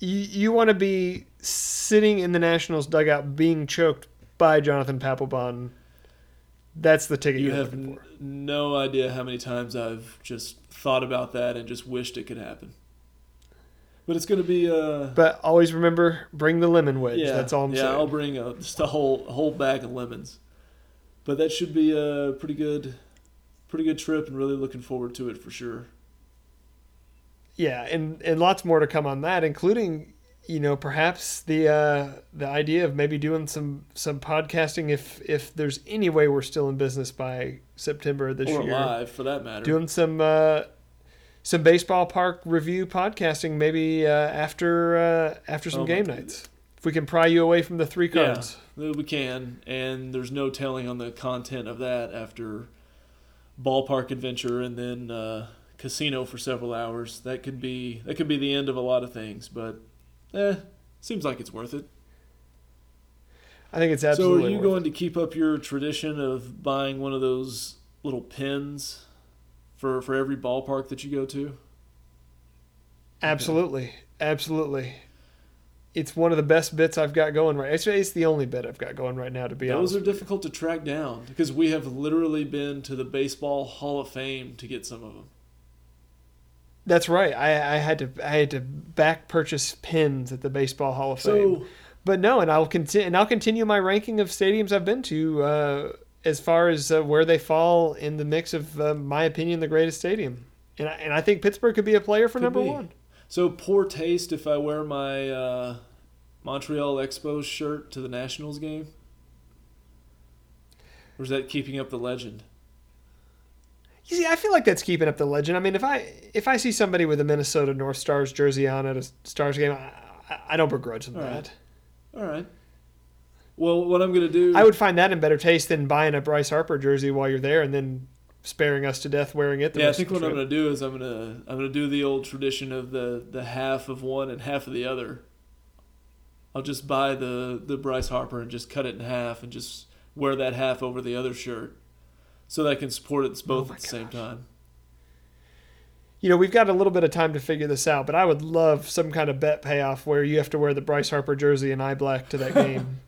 You you want to be sitting in the Nationals dugout being choked by Jonathan Papelbon. That's the ticket You have n- no idea how many times I've just thought about that and just wished it could happen. But it's going to be uh But always remember, bring the lemon wedge. yeah, That's all I'm yeah, saying. I'll bring a, just a whole a whole bag of lemons. But that should be a pretty good pretty good trip and really looking forward to it for sure. Yeah, and and lots more to come on that, including you know perhaps the uh, the idea of maybe doing some some podcasting if if there's any way we're still in business by September this or year. Or live for that matter. Doing some uh, some baseball park review podcasting maybe uh, after uh, after some Oh, game nights. If we can pry you away from the three cards. Uh, We can, and there's no telling on the content of that after ballpark adventure and then uh, casino for several hours. That could be that could be the end of a lot of things, but eh, seems like it's worth it. I think it's absolutely. so, are you going to keep up your tradition of buying one of those little pins for for every ballpark that you go to? Absolutely, absolutely. It's one of the best bits I've got going right. It's, it's the only bit I've got going right now. To be honest, Those are difficult to track down because we have literally been to the Baseball Hall of Fame to get some of them. That's right. I, I had to I had to back purchase pins at the Baseball Hall of Fame. So But no, and I'll continue and I'll continue my ranking of stadiums I've been to uh, as far as uh, where they fall in the mix of uh, my opinion the greatest stadium. And I, and I think Pittsburgh could be a player for number be. one. So poor taste if I wear my uh, Montreal Expos shirt to the Nationals game? Or is that keeping up the legend? You see, I feel like that's keeping up the legend. I mean, if I if I see somebody with a Minnesota North Stars jersey on at a Stars game, I, I- don't begrudge them All right. that. All right. Well, what I'm going to do. I would find that in better taste than buying a Bryce Harper jersey while you're there and then sparing us to death wearing it. The yeah, I think what I'm going to do is I'm going to I'm going to do the old tradition of the the half of one and half of the other. I'll just buy the the Bryce Harper and just cut it in half and just wear that half over the other shirt, so that I can support it both Oh at the same time. You know, we've got a little bit of time to figure this out, but I would love some kind of bet payoff where you have to wear the Bryce Harper jersey and eye black to that game.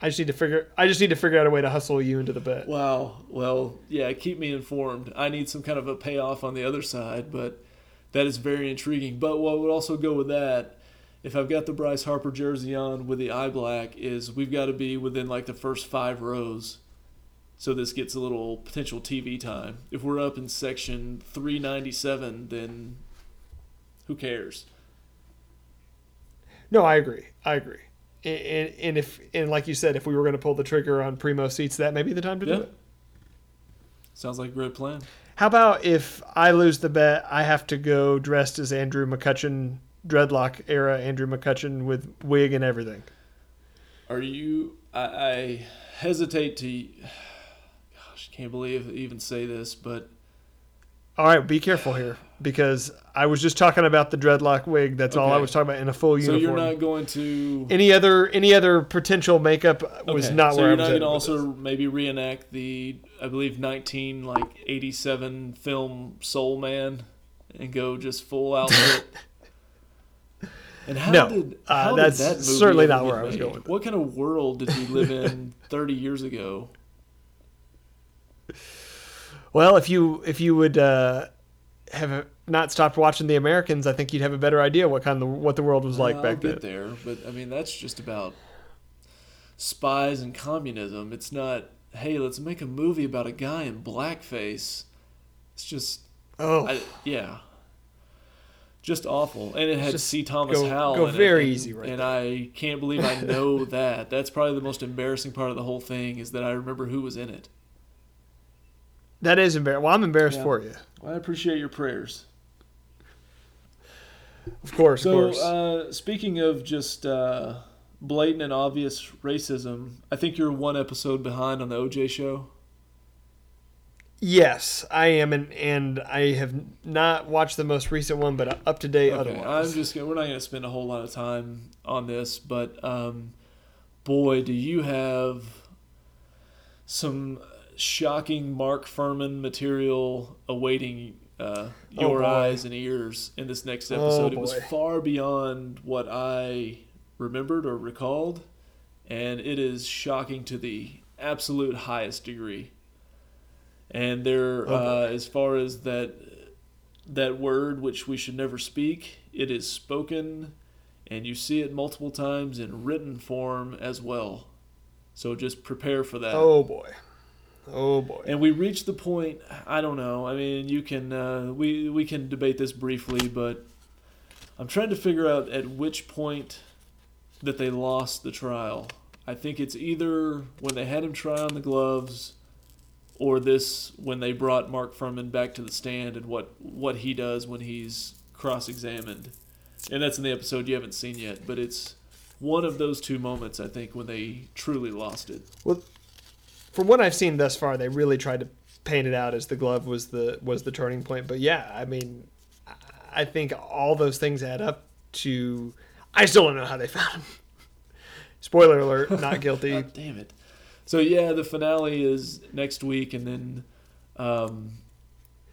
I just need to figure. I just need to figure out a way to hustle you into the bet. Wow. Well, yeah, keep me informed. I need some kind of a payoff on the other side, but that is very intriguing. But what would also go with that, if I've got the Bryce Harper jersey on with the eye black, is we've got to be within like the first five rows. So this gets a little potential TV time. If we're up in section 397, then who cares? No, I agree. I agree. And, and if and like you said, if we were going to pull the trigger on primo seats, that may be the time to Yeah. do it. Sounds like a great plan. How about if I lose the bet, I have to go dressed as Andrew McCutchen, dreadlock era Andrew McCutchen with wig and everything. Are you? I, I hesitate to. Can't believe I even say this, but All right, be careful here because I was just talking about the dreadlock wig. That's all I was talking about in a full uniform. so you're not going to. any other any other potential makeup was Okay, not so where I you're not going to also this. maybe reenact the I believe 19 like 87 film Soul Man and go just full outfit. and how No, did uh, how that's did that movie certainly not where I was made? going. What kind of world did we live in 30 years ago? Well, if you if you would uh, have not stopped watching The Americans, I think you'd have a better idea what kind of what the world was like I'll back then. there, but I mean that's just about spies and communism. It's not. Hey, let's make a movie about a guy in blackface. It's just Oh, I, yeah. Just awful. And it had Just C. Thomas go- Howell. go in it, very and- easy right And I can't believe I know that. That's probably the most embarrassing part of the whole thing is that I remember who was in it. That is embarrassing. Well, I'm embarrassed Yeah. for you. Well, I appreciate your prayers. Of course, So, of course. uh, speaking of just uh, blatant and obvious racism, I think you're one episode behind on the OJ show. yes, I am, and and I have not watched the most recent one, but up to date Okay, otherwise. I'm just gonna, we're not going to spend a whole lot of time on this, but um, boy, do you have some shocking Mark Fuhrman material awaiting uh, Oh, your boy. eyes and ears in this next Oh, episode. it was far beyond what I remembered or recalled, and it is shocking to the absolute highest degree. And there, Oh, uh, as far as that that word which we should never speak, it is spoken, and you see it multiple times in written form as well. So just prepare for that. oh boy, oh boy. And we reached the point. I don't know. I mean, you can uh, we we can debate this briefly, but I'm trying to figure out at which point that they lost the trial. I think it's either when they had him try on the gloves, or this when they brought Mark Fuhrman back to the stand and what what he does when he's cross-examined, and that's in the episode you haven't seen yet. But it's one of those two moments I think when they truly lost it. Well, from what I've seen thus far, they really tried to paint it out as the glove was the was the turning point. But yeah, I mean, I- think all those things add up to. I still don't know how they found him. Spoiler alert: not guilty. God damn it. So yeah, the finale is next week, and then um,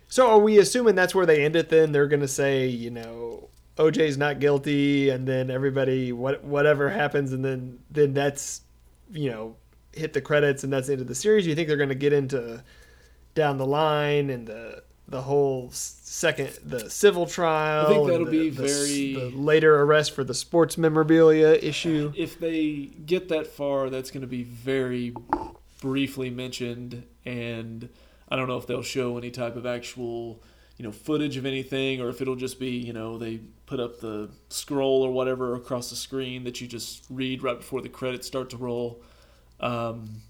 So are we assuming that's where they end it? Then they're gonna say, you know, OJ's not guilty, and then everybody what whatever happens, and then then that's you know hit the credits, and that's the end of the series. You think they're gonna get into down the line and the the whole second the civil trial? I think that'll the- be the very- the later arrest for the sports memorabilia issue. if they get that far, that's going to be very briefly mentioned, and I don't know if they'll show any type of actual, you know, footage of anything, or if it'll just be, you know, they put up the scroll or whatever across the screen that you just read right before the credits start to roll. Um,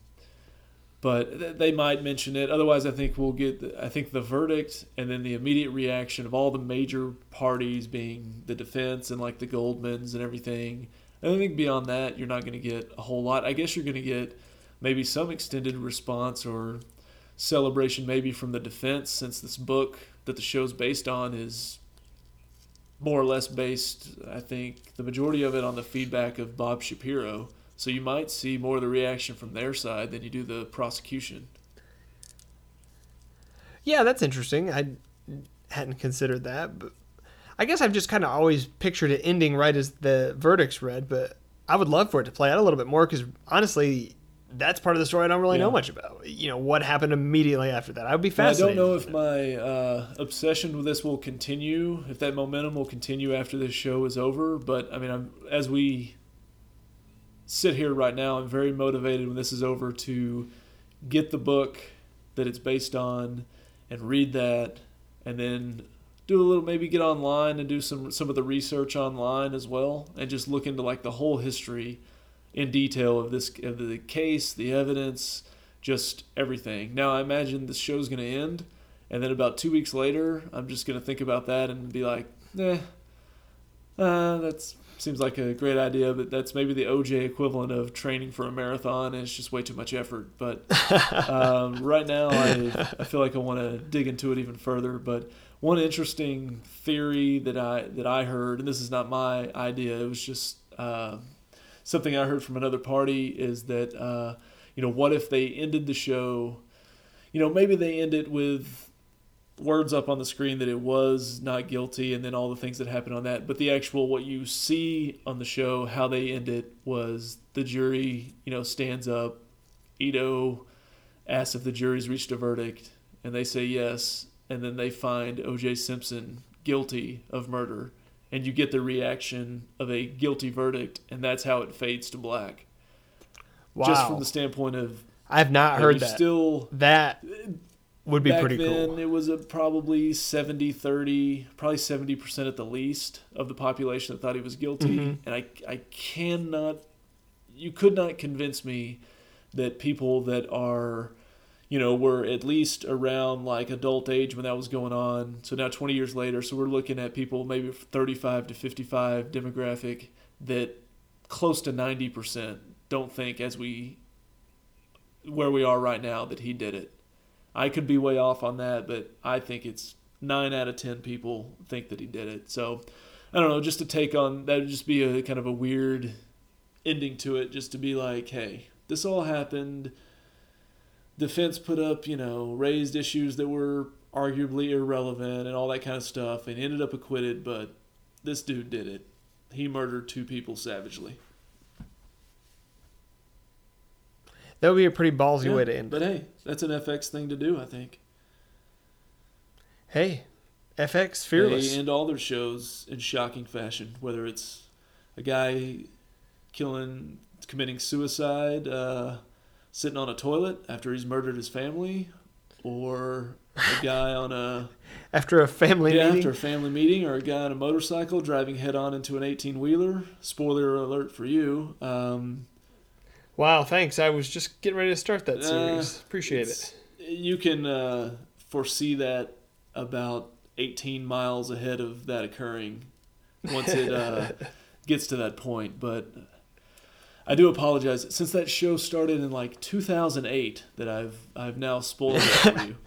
but th- they might mention it. Otherwise, I think we'll get. The, I think the verdict and then the immediate reaction of all the major parties, being the defense and like the Goldmans and everything. And I think beyond that, you're not going to get a whole lot. I guess you're going to get maybe some extended response or celebration, maybe from the defense, since this book that the show's based on is more or less based. I think the majority of it on the feedback of Bob Shapiro. So you might see more of the reaction from their side than you do the prosecution. Yeah, that's interesting. I hadn't considered that, but I guess I've just kind of always pictured it ending right as the verdict's read. But I would love for it to play out a little bit more because honestly, that's part of the story I don't really Yeah. know much about. You know, what happened immediately after that? I would be Well, I don't know if my uh, obsession with this will continue, if that momentum will continue after this show is over. But I mean, I'm, as we sit here right now, I'm very motivated when this is over to get the book that it's based on and read that, and then do a little maybe get online and do some some of the research online as well and just look into like the whole history in detail of this of the case the evidence just everything. Now i imagine the show's going to end and then about two weeks later i'm just going to think about that and be like eh uh, that seems like a great idea but that's maybe the oj equivalent of training for a marathon and it's just way too much effort. But um, right now I, I feel like i want to dig into it even further. But one interesting theory that I that I heard, and this is not my idea, it was just uh, something I heard from another party, is that uh, you know what if they ended the show, you know maybe they end it with words up on the screen that it was not guilty, and then all the things that happened on that, but the actual what you see on the show, how they end it was the jury, you know, stands up, Ito asks if the jury's reached a verdict, and they say yes, and then they find O.J. Simpson guilty of murder, and you get the reaction of a guilty verdict, and that's how it fades to black. Wow. Just from the standpoint of I have not heard that. Still, that would be back pretty then cool. it was a probably 70-30, probably seventy percent at the least of the population that thought he was guilty, Mhm. and I I cannot, you could not convince me that people that are you know, were at least around like adult age when that was going on. So now 20 years later, so we're looking at people maybe 35 to 55 demographic that close to 90% don't think as we where we are right now that he did it. I could be way off on that, but I think it's 9 out of 10 people think that he did it. So I don't know, just to take on that would just be a kind of a weird ending to it just to be like, hey, this all happened defense put up, you know, raised issues that were arguably irrelevant and all that kind of stuff and ended up acquitted, but this dude did it. He murdered two people savagely. That would be a pretty ballsy Yeah, way to end But hey, that's an FX thing to do, I think. Hey, FX fearless. They end all their shows in shocking fashion, whether it's a guy killing, committing suicide, uh, sitting on a toilet after he's murdered his family, or a guy on a after a family yeah, meeting. after a family meeting, or a guy on a motorcycle driving head on into an eighteen wheeler. Spoiler alert for you. Um, Wow, thanks. I was just getting ready to start that Uh, series. Appreciate it. You can uh, foresee that about 18 miles ahead of that occurring once it uh, gets to that point. But I do apologize. Since that show started in like 2008, that I've I've now spoiled it for you.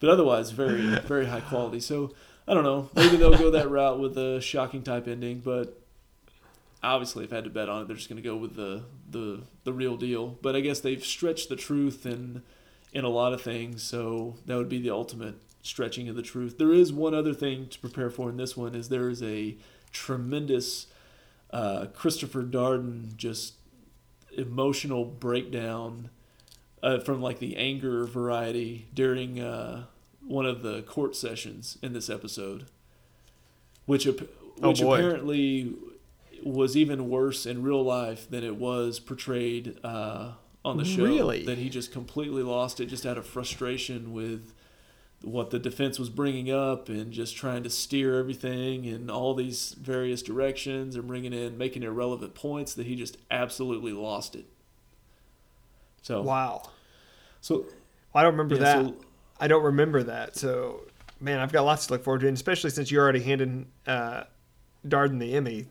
But otherwise, very very high quality. So I don't know. Maybe they'll go that route with a shocking type ending, but obviously, if I had to bet on it, they're just going to go with the, the the real deal. But I guess they've stretched the truth in in a lot of things, so that would be the ultimate stretching of the truth. There is one other thing to prepare for in this one: is there is a tremendous uh, Christopher Darden just emotional breakdown uh, from like the anger variety during uh, one of the court sessions in this episode, which Oh, which apparently was even worse in real life than it was portrayed uh, on the show. Really? That he just completely lost it just out of frustration with what the defense was bringing up and just trying to steer everything in all these various directions and bringing in making irrelevant points that he just absolutely lost it. So Wow. so I don't remember yeah, that. so I don't remember that. So, man, I've got lots to look forward to, and especially since you're already handing uh, Darden the Emmy.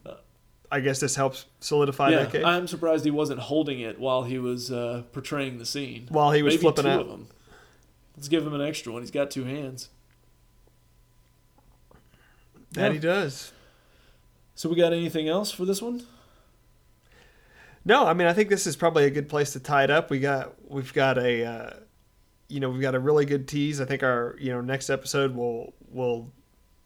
I guess this helps solidify yeah, that case. I'm surprised he wasn't holding it while he was uh, portraying the scene. While he was Maybe flipping two out. Of them. Let's give him an extra one. He's got two hands. that Yeah. he does. So we got anything else for this one? No, I mean I think this is probably a good place to tie it up. We got we've got a uh, you know we've got a really good tease. I think our you know next episode will will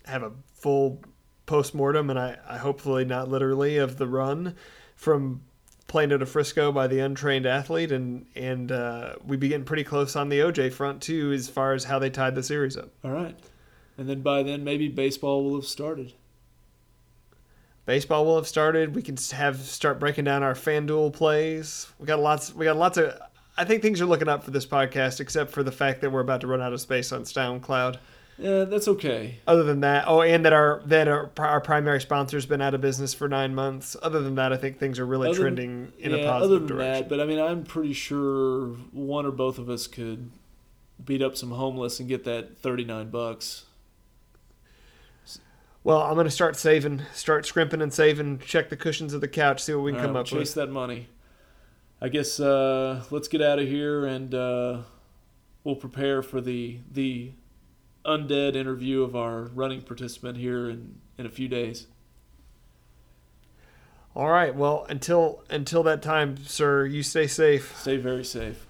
have a full post mortem and I, I hopefully not literally of the run from Plano to Frisco by the untrained athlete and and uh, we be getting pretty close on the OJ front too as far as how they tied the series up. All right. And then by then, maybe baseball will have started. Baseball will have started. We can have start breaking down our FanDuel plays. We got lots. We got lots of. I think things are looking up for this podcast, except for the fact that we're about to run out of space on SoundCloud. Yeah, that's okay. Other than that, oh, and that our that our, our primary sponsor's been out of business for nine months. Other than that, I think things are really Other than- trending in yeah, a other than direction. that, but I mean, I'm pretty sure one or both of us could beat up some homeless and get that 39 bucks. Well, I'm gonna start saving, start scrimping and saving. Check the cushions of the couch, see what we can All come right, up chase with. Chase that money. I guess uh, let's get out of here and uh, we'll prepare for the the undead interview of our running participant here in, in a few days. All right. Well, until until that time, sir, you stay safe. Stay very safe.